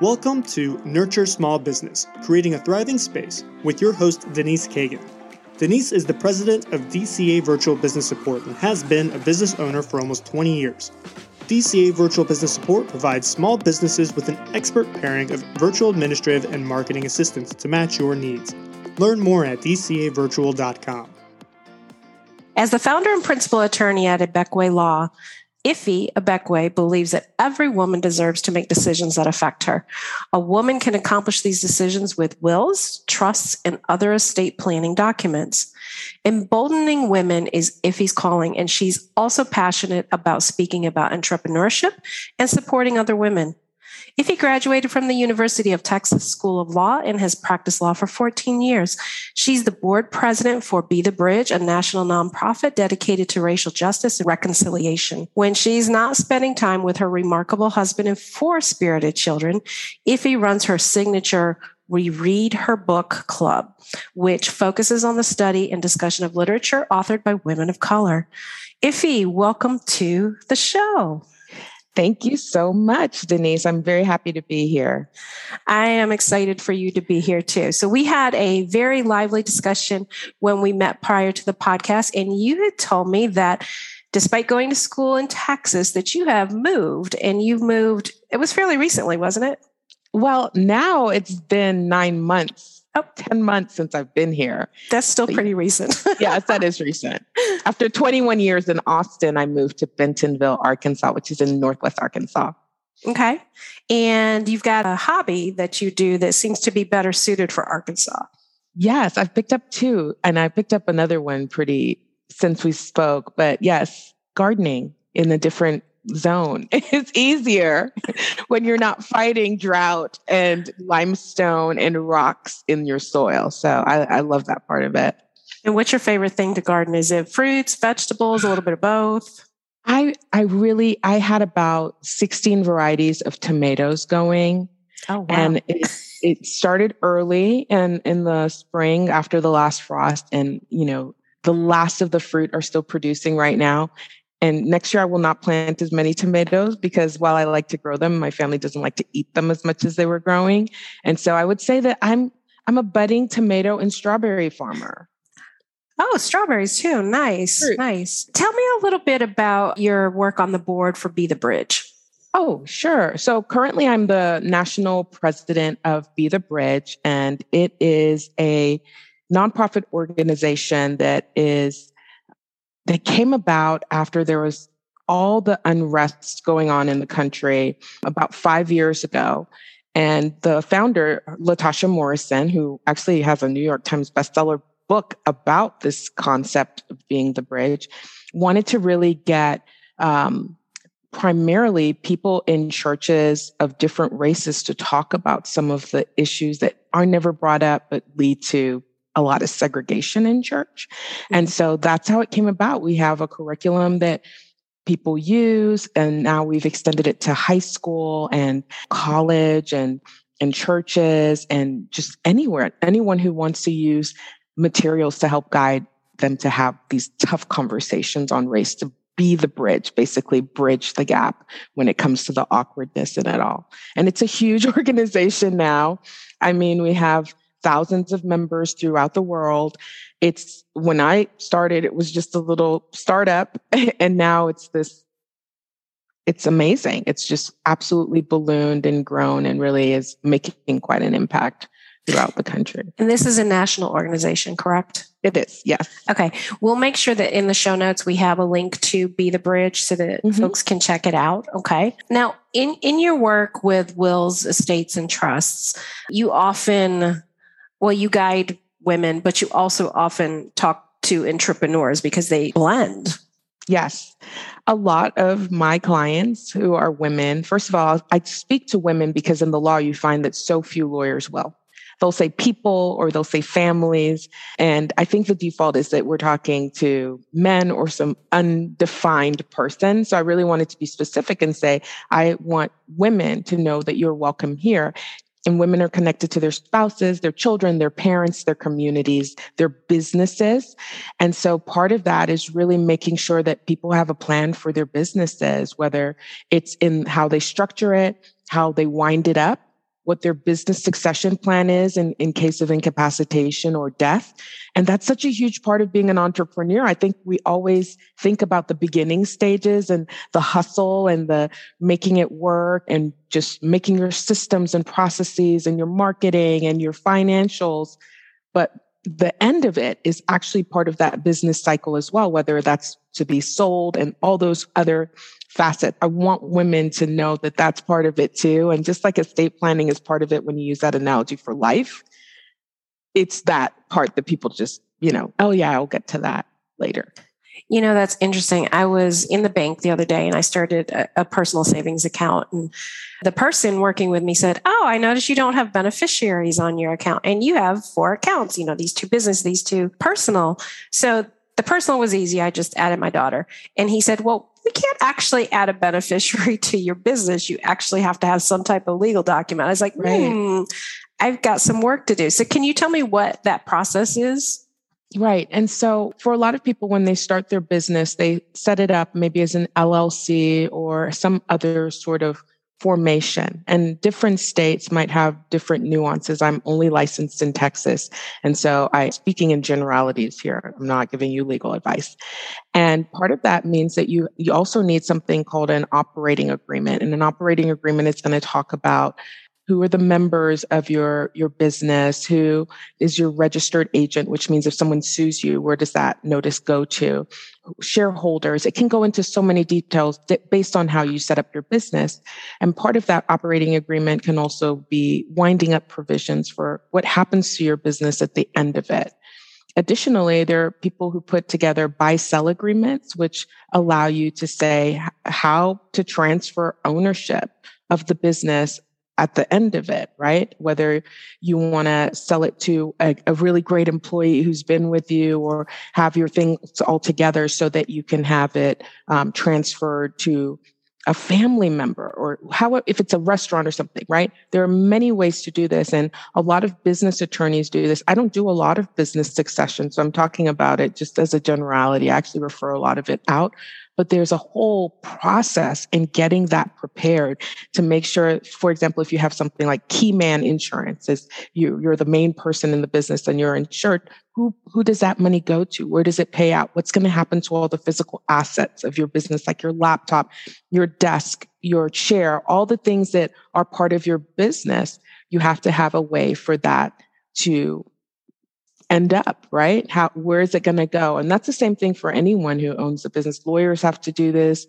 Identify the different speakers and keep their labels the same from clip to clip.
Speaker 1: Welcome to Nurture Small Business, creating a thriving space with your host, Denise Kagan. Denise is the president of DCA Virtual Business Support and has been a business owner for almost 20 years. DCA Virtual Business Support provides small businesses with an expert pairing of virtual administrative and marketing assistance to match your needs. Learn more at dcavirtual.com.
Speaker 2: As the founder and principal attorney at Ibekwe Law, Ife Ibekwe believes that every woman deserves to make decisions that affect her. A woman can accomplish these decisions with wills, trusts, and other estate planning documents. Emboldening women is Ife's calling, and she's also passionate about speaking about entrepreneurship and supporting other women. Ife graduated from the University of Texas School of Law and has practiced law for 14 years. She's the board president for Be the Bridge, a national nonprofit dedicated to racial justice and reconciliation. When she's not spending time with her remarkable husband and four spirited children, Ife runs her signature we read her book club, which focuses on the study and discussion of literature authored by women of color. Ife, welcome to the show.
Speaker 3: Thank you so much, Denise. I'm very happy to be here.
Speaker 2: I am excited for you to be here too. So, we had a very lively discussion when we met prior to the podcast, and you had told me that despite going to school in Texas, that you have moved and you've moved, it was fairly recently, wasn't it?
Speaker 3: Well, now it's been nine months oh, 10 months since I've been here.
Speaker 2: That's still pretty recent.
Speaker 3: yes, that is recent. After 21 years in Austin, I moved to Bentonville, Arkansas, which is in Northwest Arkansas.
Speaker 2: Okay. And you've got a hobby that you do that seems to be better suited for Arkansas.
Speaker 3: Yes, I've picked up two, and I picked up another one pretty since we spoke. But yes, gardening in a different zone. It's easier when you're not fighting drought and limestone and rocks in your soil. So I, I love that part of it.
Speaker 2: And what's your favorite thing to garden? Is it fruits, vegetables, a little bit of both?
Speaker 3: I I really I had about 16 varieties of tomatoes going.
Speaker 2: Oh wow.
Speaker 3: And it, it started early and in the spring after the last frost and you know the last of the fruit are still producing right now and next year, I will not plant as many tomatoes because while I like to grow them, my family doesn't like to eat them as much as they were growing. And so I would say that I'm I'm a budding tomato and strawberry farmer.
Speaker 2: Oh, strawberries too. Nice. Fruit. Nice. Tell me a little bit about your work on the board for Be the Bridge.
Speaker 3: Oh, sure. So currently I'm the national president of Be the Bridge, and it is a nonprofit organization that is that came about after there was all the unrest going on in the country about five years ago. And the founder, Latasha Morrison, who actually has a New York Times bestseller book about this concept of being the bridge, wanted to really get um, primarily people in churches of different races to talk about some of the issues that are never brought up but lead to a lot of segregation in church. And so that's how it came about. We have a curriculum that people use, and now we've extended it to high school and college and and churches and just anywhere, anyone who wants to use materials to help guide them to have these tough conversations on race to be the bridge, basically bridge the gap when it comes to the awkwardness in it all. And it's a huge organization now. I mean, we have thousands of members throughout the world. It's when I started, it was just a little startup, and now it's this. It's amazing. It's just absolutely ballooned and grown and really is making quite an impact throughout the country.
Speaker 2: And this is a national organization, correct?
Speaker 3: It is, yes.
Speaker 2: Okay. We'll make sure that in the show notes we have a link to Be the Bridge so that mm-hmm. folks can check it out. Okay. Now, in, in your work with wills, estates, and trusts, you often well, you guide women, but you also often talk to entrepreneurs because they blend.
Speaker 3: Yes. A lot of my clients who are women, first of all, I speak to women because in the law you find that so few lawyers will. They'll say people or they'll say families. And I think the default is that we're talking to men or some undefined person. So I really wanted to be specific and say, I want women to know that you're welcome here and women are connected to their spouses, their children, their parents, their communities, their businesses. And so part of that is really making sure that people have a plan for their businesses, whether it's in how they structure it, how they wind it up, what their business succession plan is in, in case of incapacitation or death. And that's such a huge part of being an entrepreneur. I think we always think about the beginning stages and the hustle and the making it work and just making your systems and processes and your marketing and your financials. But the end of it is actually part of that business cycle as well, whether that's to be sold and all those other facets. I want women to know that that's part of it too. And just like estate planning is part of it when you use that analogy for life, it's that part that people just, you know, oh yeah, I'll get to that later.
Speaker 2: You know, that's interesting. I was in the bank the other day and I started a, a, personal savings account. And the person working with me said, Oh, I noticed you don't have beneficiaries on your account and you have four accounts, you know, these two business, these two personal. So the personal was easy. I just added my daughter. And he said, Well, we can't actually add a beneficiary to your business. You actually have to have some type of legal document. I was like, right. Hmm, I've got some work to do. So, can you tell me what that process is?
Speaker 3: Right. And so for a lot of people, when they start their business, they set it up maybe as an LLC or some other sort of formation and different states might have different nuances. I'm only licensed in Texas. And so I speaking in generalities here. I'm not giving you legal advice. And part of that means that you, you also need something called an operating agreement. And an operating agreement is going to talk about who are the members of your your business? Who is your registered agent? Which means if someone sues you where does that notice go to? Shareholders it can go into so many details based on how you set up your business. And part of that operating agreement can also be winding up provisions for what happens to your business at the end of it. Additionally, there are people who put together buy sell agreements, which allow you to say how to transfer ownership of the business at the end of it, right? Whether you want to sell it to a, a, really great employee who's been with you or have your things all together so that you can have it um, transferred to a family member or how if it's a restaurant or something right? There are many ways to do this and a lot of business attorneys do this. I don't do a lot of business succession so i'm talking about it just as a generality. I actually refer a lot of it out but there's a whole process in getting that prepared to make sure, for example, if you have something like key man insurance, is you, you're the main person in the business and you're insured, who, who does that money go to? Where does it pay out? What's going to happen to all the physical assets of your business, like your laptop, your desk, your chair, all the things that are part of your business? You have to have a way for that to end up, right? How, where is it going to go? And that's the same thing for anyone who owns a business. Lawyers have to do this.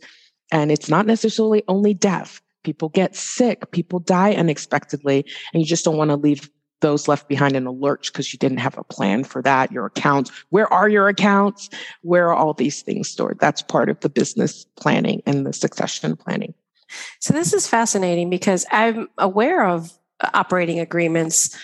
Speaker 3: And it's not necessarily only death. People get sick, people die unexpectedly, and you just don't want to leave those left behind in a lurch because you didn't have a plan for that. Your accounts, where are your accounts? Where are all these things stored? That's part of the business planning and the succession planning.
Speaker 2: So this is fascinating because I'm aware of operating agreements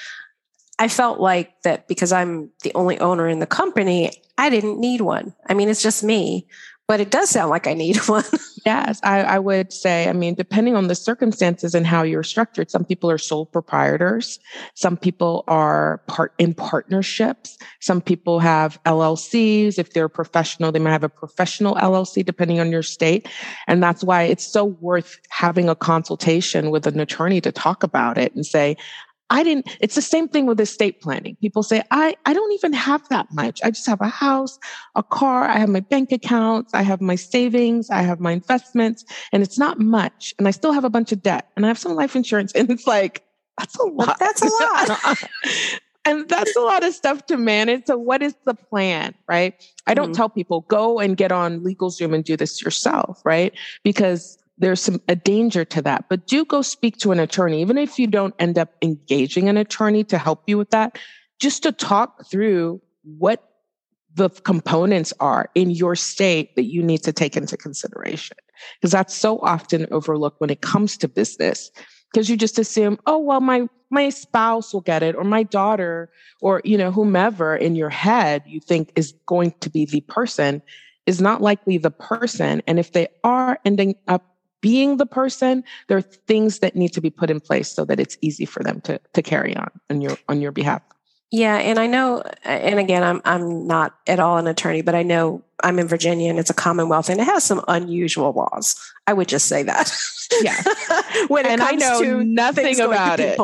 Speaker 2: I felt like that because I'm the only owner in the company, I didn't need one. I mean, it's just me, but it does sound like I need one.
Speaker 3: yes, I, I, would say, I mean, depending on the circumstances and how you're structured, some people are sole proprietors, some people are part in partnerships, some people have LLCs. If they're professional, they might have a professional LLC, depending on your state. And that's why it's so worth having a consultation with an attorney to talk about it and say, I didn't, it's the same thing with estate planning. People say, I, I don't even have that much. I just have a house, a car, I have my bank accounts, I have my savings, I have my investments, and it's not much. And I still have a bunch of debt and I have some life insurance. And it's like, that's a lot.
Speaker 2: That's a lot.
Speaker 3: and that's a lot of stuff to manage. So what is the plan, right? I don't mm-hmm. tell people go and get on LegalZoom and do this yourself, right? Because there's some a danger to that. But do go speak to an attorney. Even if you don't end up engaging an attorney to help you with that just to talk through what the components are in your state that you need to take into consideration. Because that's so often overlooked when it comes to business. Because you just assume oh well my my spouse will get it or my daughter or you know whomever in your head you think is going to be the person is not likely the person. And if they are ending up being the person, there are things that need to be put in place so that it's easy for them to to carry on on your on your behalf.
Speaker 2: Yeah, and I know, and again, I'm I'm not at all an attorney, but I know I'm in Virginia and it's a Commonwealth and it has some unusual laws. I would just say that.
Speaker 3: Yeah.
Speaker 2: when it
Speaker 3: and I
Speaker 2: comes
Speaker 3: know
Speaker 2: to
Speaker 3: nothing about it.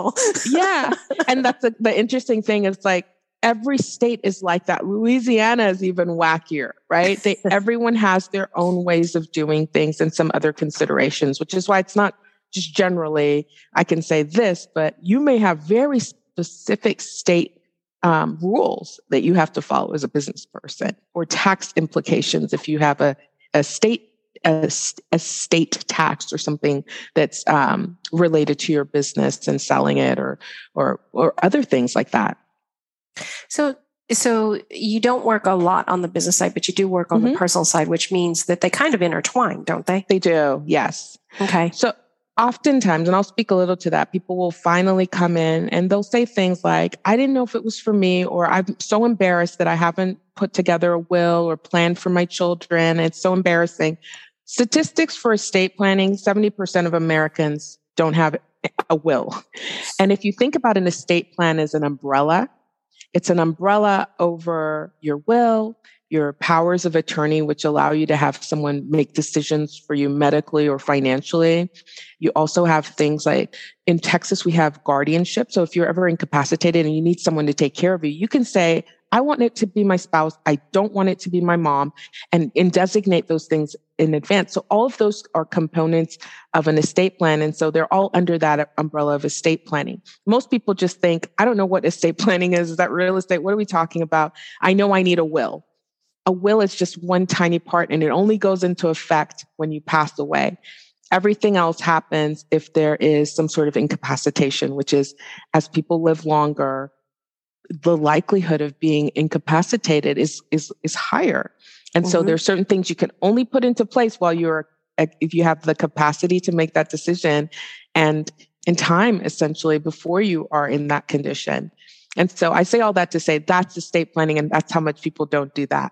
Speaker 3: yeah. And that's the, the interesting thing is like every state is like that. Louisiana is even wackier, right? They, everyone has their own ways of doing things and some other considerations, which is why it's not just generally, I can say this, but you may have very specific state um, rules that you have to follow as a business person or tax implications if you have a, a state a, a state tax or something that's um, related to your business and selling it or or or other things like that
Speaker 2: So, so you don't work a lot on the business side, but you do work on the
Speaker 3: Mhm.
Speaker 2: personal side, which means that they kind of intertwine, don't they?
Speaker 3: they do yes
Speaker 2: Okay.
Speaker 3: So oftentimes, and I'll speak a little to that, people will finally come in and they'll say things like, I didn't know if it was for me, or I'm so embarrassed that I haven't put together a will or planned for my children. It's so embarrassing. Statistics for estate planning 70% of Americans don't have a will. And if you think about an estate plan as an umbrella, it's an umbrella over your will, your powers of attorney, which allow you to have someone make decisions for you medically or financially. You also have things like in Texas, we have guardianship. So if you're ever incapacitated and you need someone to take care of you, you can say, I want it to be my spouse. I don't want it to be my mom and, and designate those things in advance. So all of those are components of an estate plan. And so they're all under that umbrella of estate planning. Most people just think, I don't know what estate planning is. Is that real estate? What are we talking about? I know I need a will a will is just one tiny part and it only goes into effect when you pass away. Everything else happens if there is some sort of incapacitation, which is as people live longer, the likelihood of being incapacitated is, is, is higher. And so
Speaker 2: Mhm.
Speaker 3: there are certain things you can only put into place while you're, if you have the capacity to make that decision and in time, essentially, before you are in that condition. And so I say all that to say that's estate planning and that's how much people don't do that.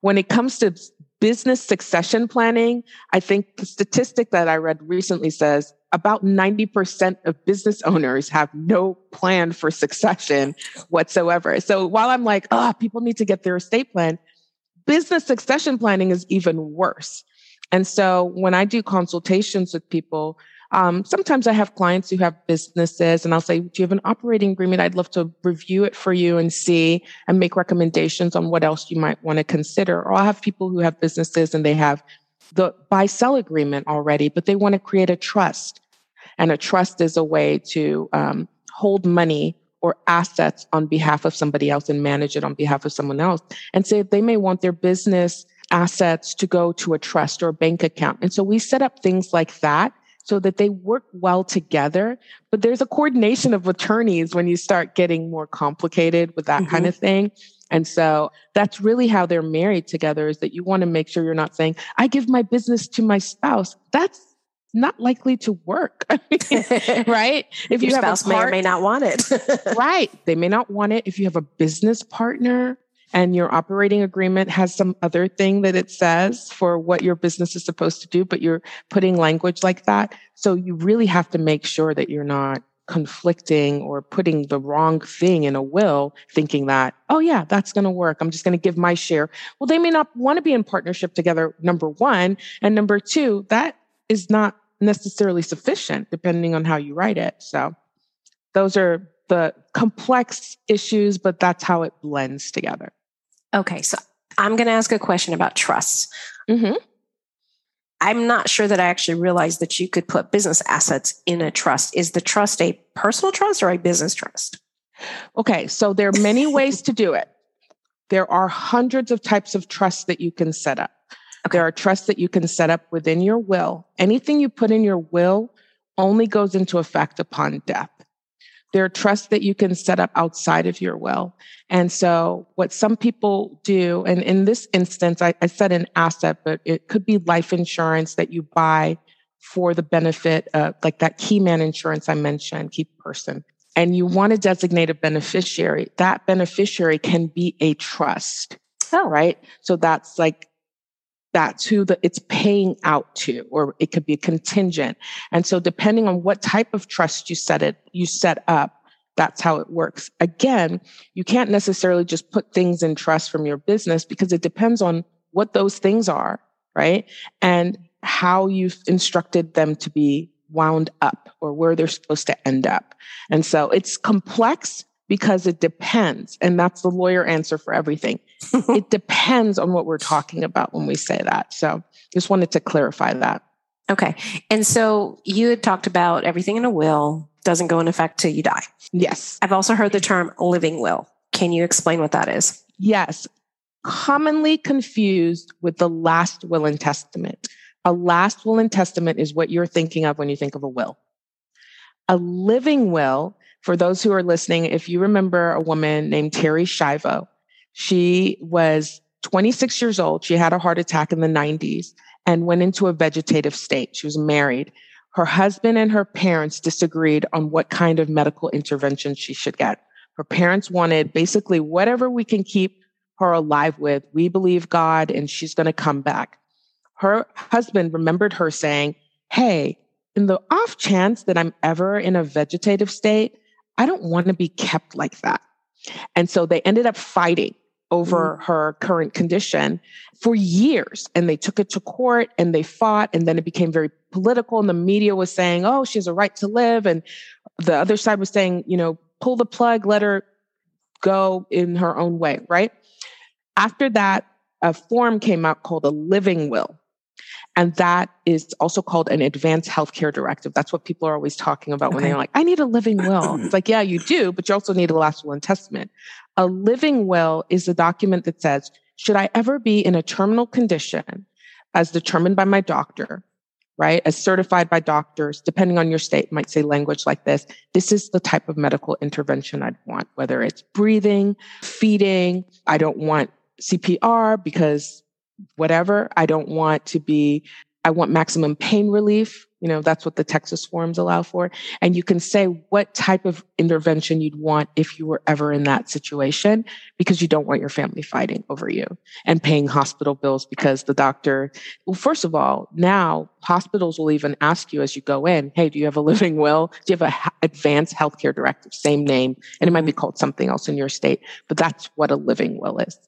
Speaker 3: When it comes to business succession planning, I think the statistic that I read recently says about 90% of business owners have no plan for succession whatsoever. So while I'm like, oh, people need to get their estate plan, business succession planning is even worse. And so when I do consultations with people, um, sometimes I have clients who have businesses and I'll say, do you have an operating agreement? I'd love to review it for you and see and make recommendations on what else you might want to consider. Or I'll have people who have businesses and they have the buy sell agreement already, but they want to create a trust. And a trust is a way to um, hold money or assets on behalf of somebody else and manage it on behalf of someone else. And say they may want their business assets to go to a trust or a bank account. And so we set up things like that so that they work well together. But there's a coordination of attorneys when you start getting more complicated with that kind
Speaker 2: Mhm.
Speaker 3: of thing. And so that's really how they're married together is that you want to make sure you're not saying, I give my business to my spouse. That's not likely to work. right?
Speaker 2: If your spouse may or may not want it.
Speaker 3: right. They may not want it. If you have a business partner and your operating agreement has some other thing that it says for what your business is supposed to do, but you're putting language like that. So you really have to make sure that you're not conflicting or putting the wrong thing in a will, thinking that, oh, yeah, that's going to work. I'm just going to give my share. Well, they may not want to be in partnership together, number one. And number two, that is not necessarily sufficient depending on how you write it. So those are the complex issues, but that's how it blends together.
Speaker 2: okay, so I'm going to ask a question about trusts.
Speaker 3: Mm-hmm.
Speaker 2: I'm not sure that I actually realized that you could put business assets in a trust. Is the trust a personal trust or a business trust?
Speaker 3: Okay, so there are many ways to do it. There are hundreds of types of trusts that you can set up.
Speaker 2: Okay.
Speaker 3: There are trusts that you can set up within your will. Anything you put in your will only goes into effect upon death. There are trusts that you can set up outside of your will. And so, what some people do, and in this instance, I, I said an asset, but it could be life insurance that you buy for the benefit of, like that key man insurance I mentioned, key person and you want to designate a beneficiary, that beneficiary can be a trust.
Speaker 2: Oh.
Speaker 3: Right. So that's like, that's who the, it's paying out to, or it could be a contingent. And so depending on what type of trust you set it, you set up, that's how it works. Again, you can't necessarily just put things in trust from your business because it depends on what those things are, right? And how you've instructed them to be wound up or where they're supposed to end up. And so it's complex because it depends. And that's the lawyer answer for everything. it depends on what we're talking about when we say that. So just wanted to clarify that.
Speaker 2: Okay. And so you had talked about everything in a will doesn't go in effect till you die.
Speaker 3: Yes.
Speaker 2: I've also heard the term living will. Can you explain what that is?
Speaker 3: Yes. Commonly confused with the last will and testament. A last will and testament is what you're thinking of when you think of a will. A living will, for those who are listening, if you remember a woman named Terri Schiavo, she was 26 years old. She had a heart attack in the 90s and went into a vegetative state. She was married. Her husband and her parents disagreed on what kind of medical intervention she should get. Her parents wanted basically whatever we can keep her alive with. We believe God and she's going to come back. Her husband remembered her saying, Hey, in the off chance that I'm ever in a vegetative state, I don't want to be kept like that. And so they ended up fighting over mm-hmm. her current condition for years. And they took it to court and they fought. And then it became very political. And the media was saying, oh, she has a right to live. And the other side was saying, you know, pull the plug, let her go in her own way, right? After that, a form came out called a living will. And that is also called an advanced healthcare directive. That's what people are always talking about okay. when they're like, I need a living will. It's like, yeah, you do, but you also need a last will and testament. A living will is a document that says, should I ever be in a terminal condition as determined by my doctor, right? As certified by doctors, depending on your state, might say language like this. This is the type of medical intervention I'd want, whether it's breathing, feeding. I don't want CPR because whatever. I don't want to be, I want maximum pain relief. You know, that's what the Texas forms allow for. And you can say what type of intervention you'd want if you were ever in that situation because you don't want your family fighting over you and paying hospital bills because the doctor, well, first of all, now hospitals will even ask you as you go in, Hey, do you have a living will? Do you have a advanced healthcare directive? Same name. And it might be mm-hmm. called something else in your state, but that's what a living will is.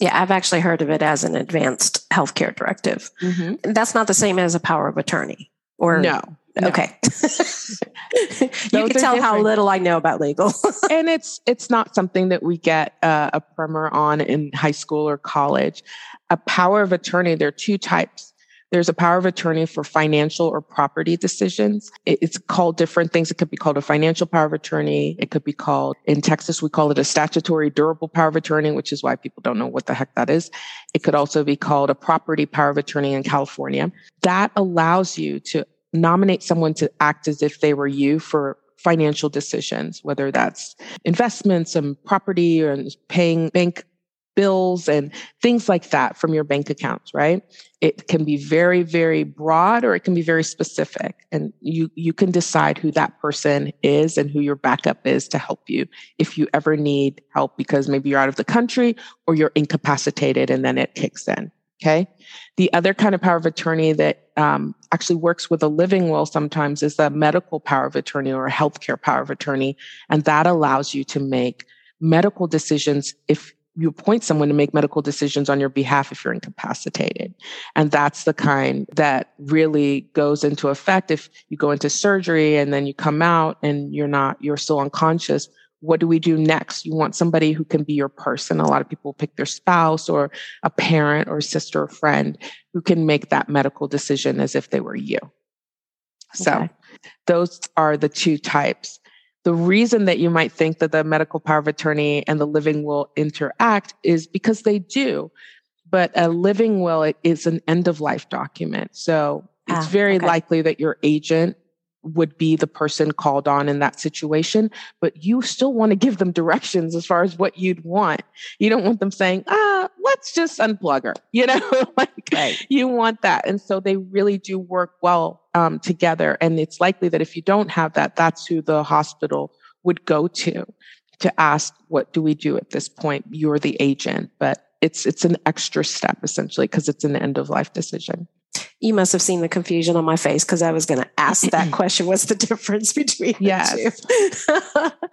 Speaker 2: Yeah, I've actually heard of it as an advanced healthcare directive. Mm-hmm. That's not the same as a power of attorney, or
Speaker 3: no.
Speaker 2: no. Okay, you can tell how little I know about legal.
Speaker 3: and it's it's not something that we get uh, a primer on in high school or college. A power of attorney. There are two types. There's a power of attorney for financial or property decisions. It's called different things. It could be called a financial power of attorney. It could be called, in Texas, we call it a statutory durable power of attorney, which is why people don't know what the heck that is. It could also be called a property power of attorney in California. That allows you to nominate someone to act as if they were you for financial decisions, whether that's investments and property or paying bank bills and things like that from your bank accounts, right? It can be very, very broad or it can be very specific. And you, you can decide who that person is and who your backup is to help you if you ever need help because maybe you're out of the country or you're incapacitated and then it kicks in. Okay. The other kind of power of attorney that um, actually works with a living will sometimes is the medical power of attorney or a healthcare power of attorney. And that allows you to make medical decisions if you appoint someone to make medical decisions on your behalf if you're incapacitated. And that's the kind that really goes into effect if you go into surgery and then you come out and you're not, you're still unconscious. What do we do next? You want somebody who can be your person. A lot of people pick their spouse or a parent or sister or friend who can make that medical decision as if they were you. So okay. those are the two types the reason that you might think that the medical power of attorney and the living will interact is because they do. But a living will is an end of life document. So it's ah, very okay. likely that your agent would be the person called on in that situation, but you still want to give them directions as far as what you'd want. You don't want them saying, ah, let's just unplug her, you know, like right. you want that. And so they really do work well um, together. And it's likely that if you don't have that, that's who the hospital would go to to ask, what do we do at this point? You're the agent, but it's, it's an extra step essentially because it's an end of life decision.
Speaker 2: You must have seen the confusion on my face because I was going to ask that question. What's the difference between
Speaker 3: yes.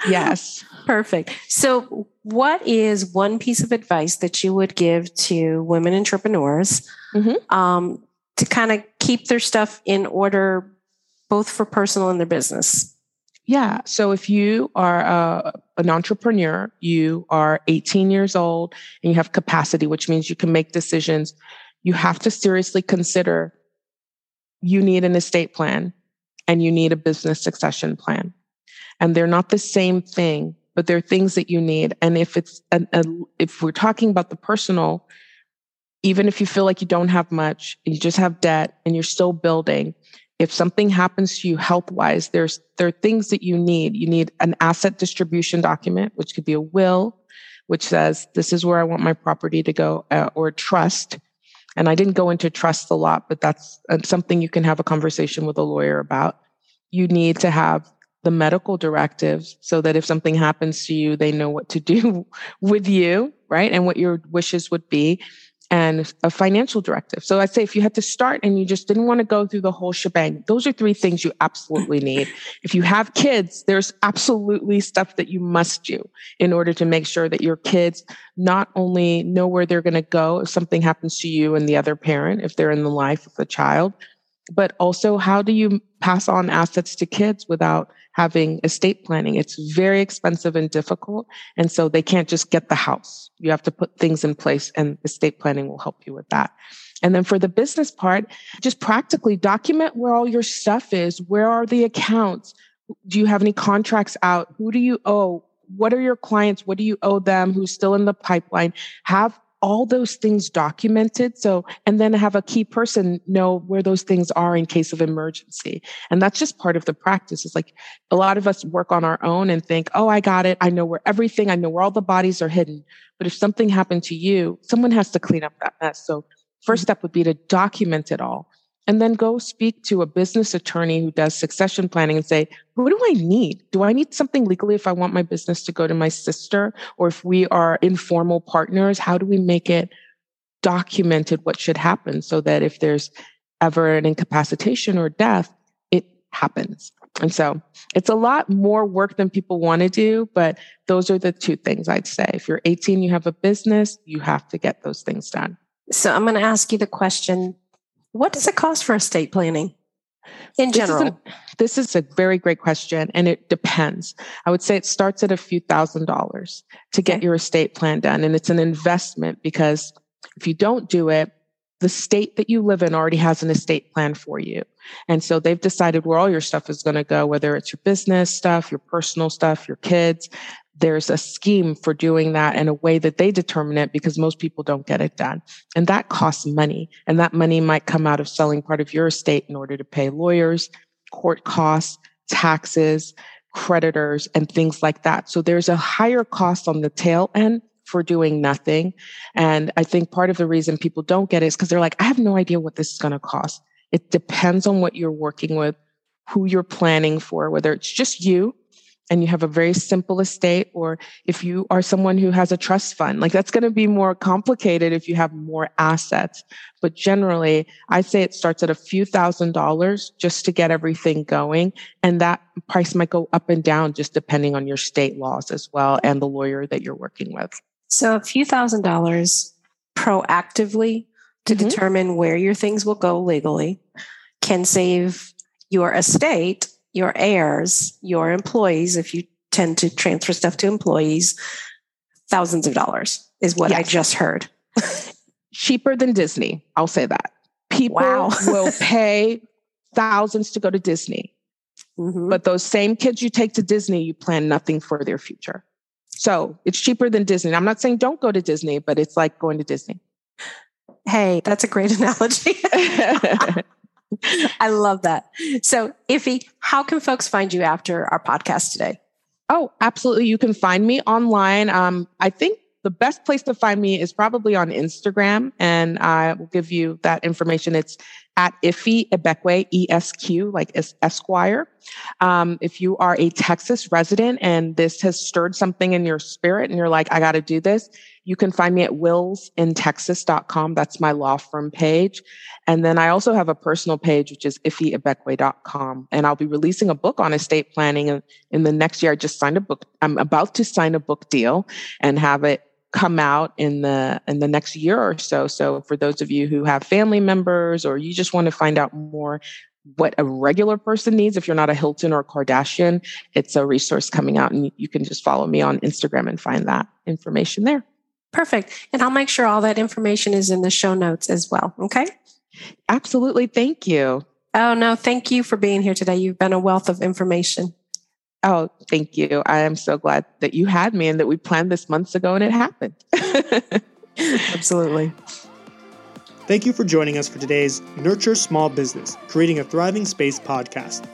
Speaker 3: yes.
Speaker 2: Perfect. So, what is one piece of advice that you would give to women entrepreneurs mm-hmm. um, to kind of keep their stuff in order both for personal and their business.
Speaker 3: Yeah. So if you are a, an entrepreneur, you are 18 years old and you have capacity, which means you can make decisions, you have to seriously consider you need an estate plan and you need a business succession plan. And they're not the same thing, but they're things that you need. And if it's, a, a, if we're talking about the personal, even if you feel like you don't have much, you just have debt and you're still building, if something happens to you health wise, there's there are things that you need. You need an asset distribution document, which could be a will, which says this is where I want my property to go, uh, or trust. And I didn't go into trust a lot, but that's uh, something you can have a conversation with a lawyer about. You need to have the medical directives so that if something happens to you, they know what to do with you, right? And what your wishes would be and a financial directive. So I'd say if you had to start and you just didn't want to go through the whole shebang, those are three things you absolutely need. If you have kids, there's absolutely stuff that you must do in order to make sure that your kids not only know where they're going to go if something happens to you and the other parent, if they're in the life of the child, but also how do you pass on assets to kids without having estate planning. It's very expensive and difficult. And so they can't just get the house. You have to put things in place and estate planning will help you with that. And then for the business part, just practically document where all your stuff is. Where are the accounts? Do you have any contracts out? Who do you owe? What are your clients? What do you owe them? Who's still in the pipeline? Have all those things documented. So, and then have a key person know where those things are in case of emergency. And that's just part of the practice. It's like a lot of us work on our own and think, oh, I got it. I know where everything, I know where all the bodies are hidden. But if something happened to you, someone has to clean up that mess. So, first mm-hmm. step would be to document it all and then go speak to a business attorney who does succession planning and say, what do I need? Do I need something legally if I want my business to go to my sister? Or if we are informal partners, how do we make it documented what should happen so that if there's ever an incapacitation or death, it happens. And so it's a lot more work than people want to do, but those are the two things I'd say. If you're 18, you have a business, you have to get those things done.
Speaker 2: So I'm going to ask you the question what does it cost for estate planning in general?
Speaker 3: This is, a, this is a very great question, and it depends. I would say it starts at a few thousand dollars to get okay. your estate plan done, and it's an investment because if you don't do it, the state that you live in already has an estate plan for you. And so they've decided where all your stuff is going to go, whether it's your business stuff, your personal stuff, your kids there's a scheme for doing that in a way that they determine it because most people don't get it done. And that costs money. And that money might come out of selling part of your estate in order to pay lawyers, court costs, taxes, creditors, and things like that. So there's a higher cost on the tail end for doing nothing. And I think part of the reason people don't get it is because they're like, I have no idea what this is going to cost. It depends on what you're working with, who you're planning for, whether it's just you and you have a very simple estate, or if you are someone who has a trust fund, like that's going to be more complicated if you have more assets. But generally, I say it starts at a few thousand dollars just to get everything going. And that price might go up and down just depending on your state laws as well and the lawyer that you're working with.
Speaker 2: So a few thousand dollars proactively to mm-hmm. determine where your things will go legally can save your estate your heirs, your employees, if you tend to transfer stuff to employees, thousands of dollars is what yes. I just heard.
Speaker 3: Cheaper than Disney. I'll say that. People wow. will pay thousands to go to Disney. Mm-hmm. But those same kids you take to Disney, you plan nothing for their future. So it's cheaper than Disney. I'm not saying don't go to Disney, but it's like going to Disney.
Speaker 2: Hey, that's a great analogy. I love that. So, Ife, how can folks find you after our podcast today?
Speaker 3: Oh, absolutely. You can find me online. Um, I think the best place to find me is probably on Instagram, and I will give you that information. It's at Ife Ibekwe, ESQ, like Esquire. Um, if you are a Texas resident and this has stirred something in your spirit and you're like, I got to do this, you can find me at willsintexas.com. That's my law firm page. And then I also have a personal page, which is ifeibekwe.com. And I'll be releasing a book on estate planning in, in the next year. I just signed a book. I'm about to sign a book deal and have it come out in the in the next year or so so for those of you who have family members or you just want to find out more what a regular person needs. If you're not a Hilton or a Kardashian, it's a resource coming out, and you can just follow me on Instagram and find that information there.
Speaker 2: Perfect. And I'll make sure all that information is in the show notes as well. Okay.
Speaker 3: Absolutely. Thank you.
Speaker 2: Oh, no. Thank you for being here today. You've been a wealth of information.
Speaker 3: Oh, thank you. I am so glad that you had me and that we planned this months ago and it happened.
Speaker 2: Absolutely.
Speaker 1: Thank you for joining us for today's Nurture Small Business Creating a Thriving Space podcast.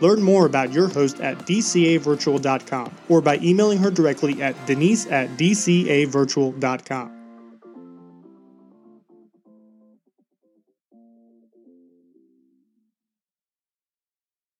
Speaker 1: Learn more about your host at dcavirtual.com or by emailing her directly at denise at dcavirtual.com.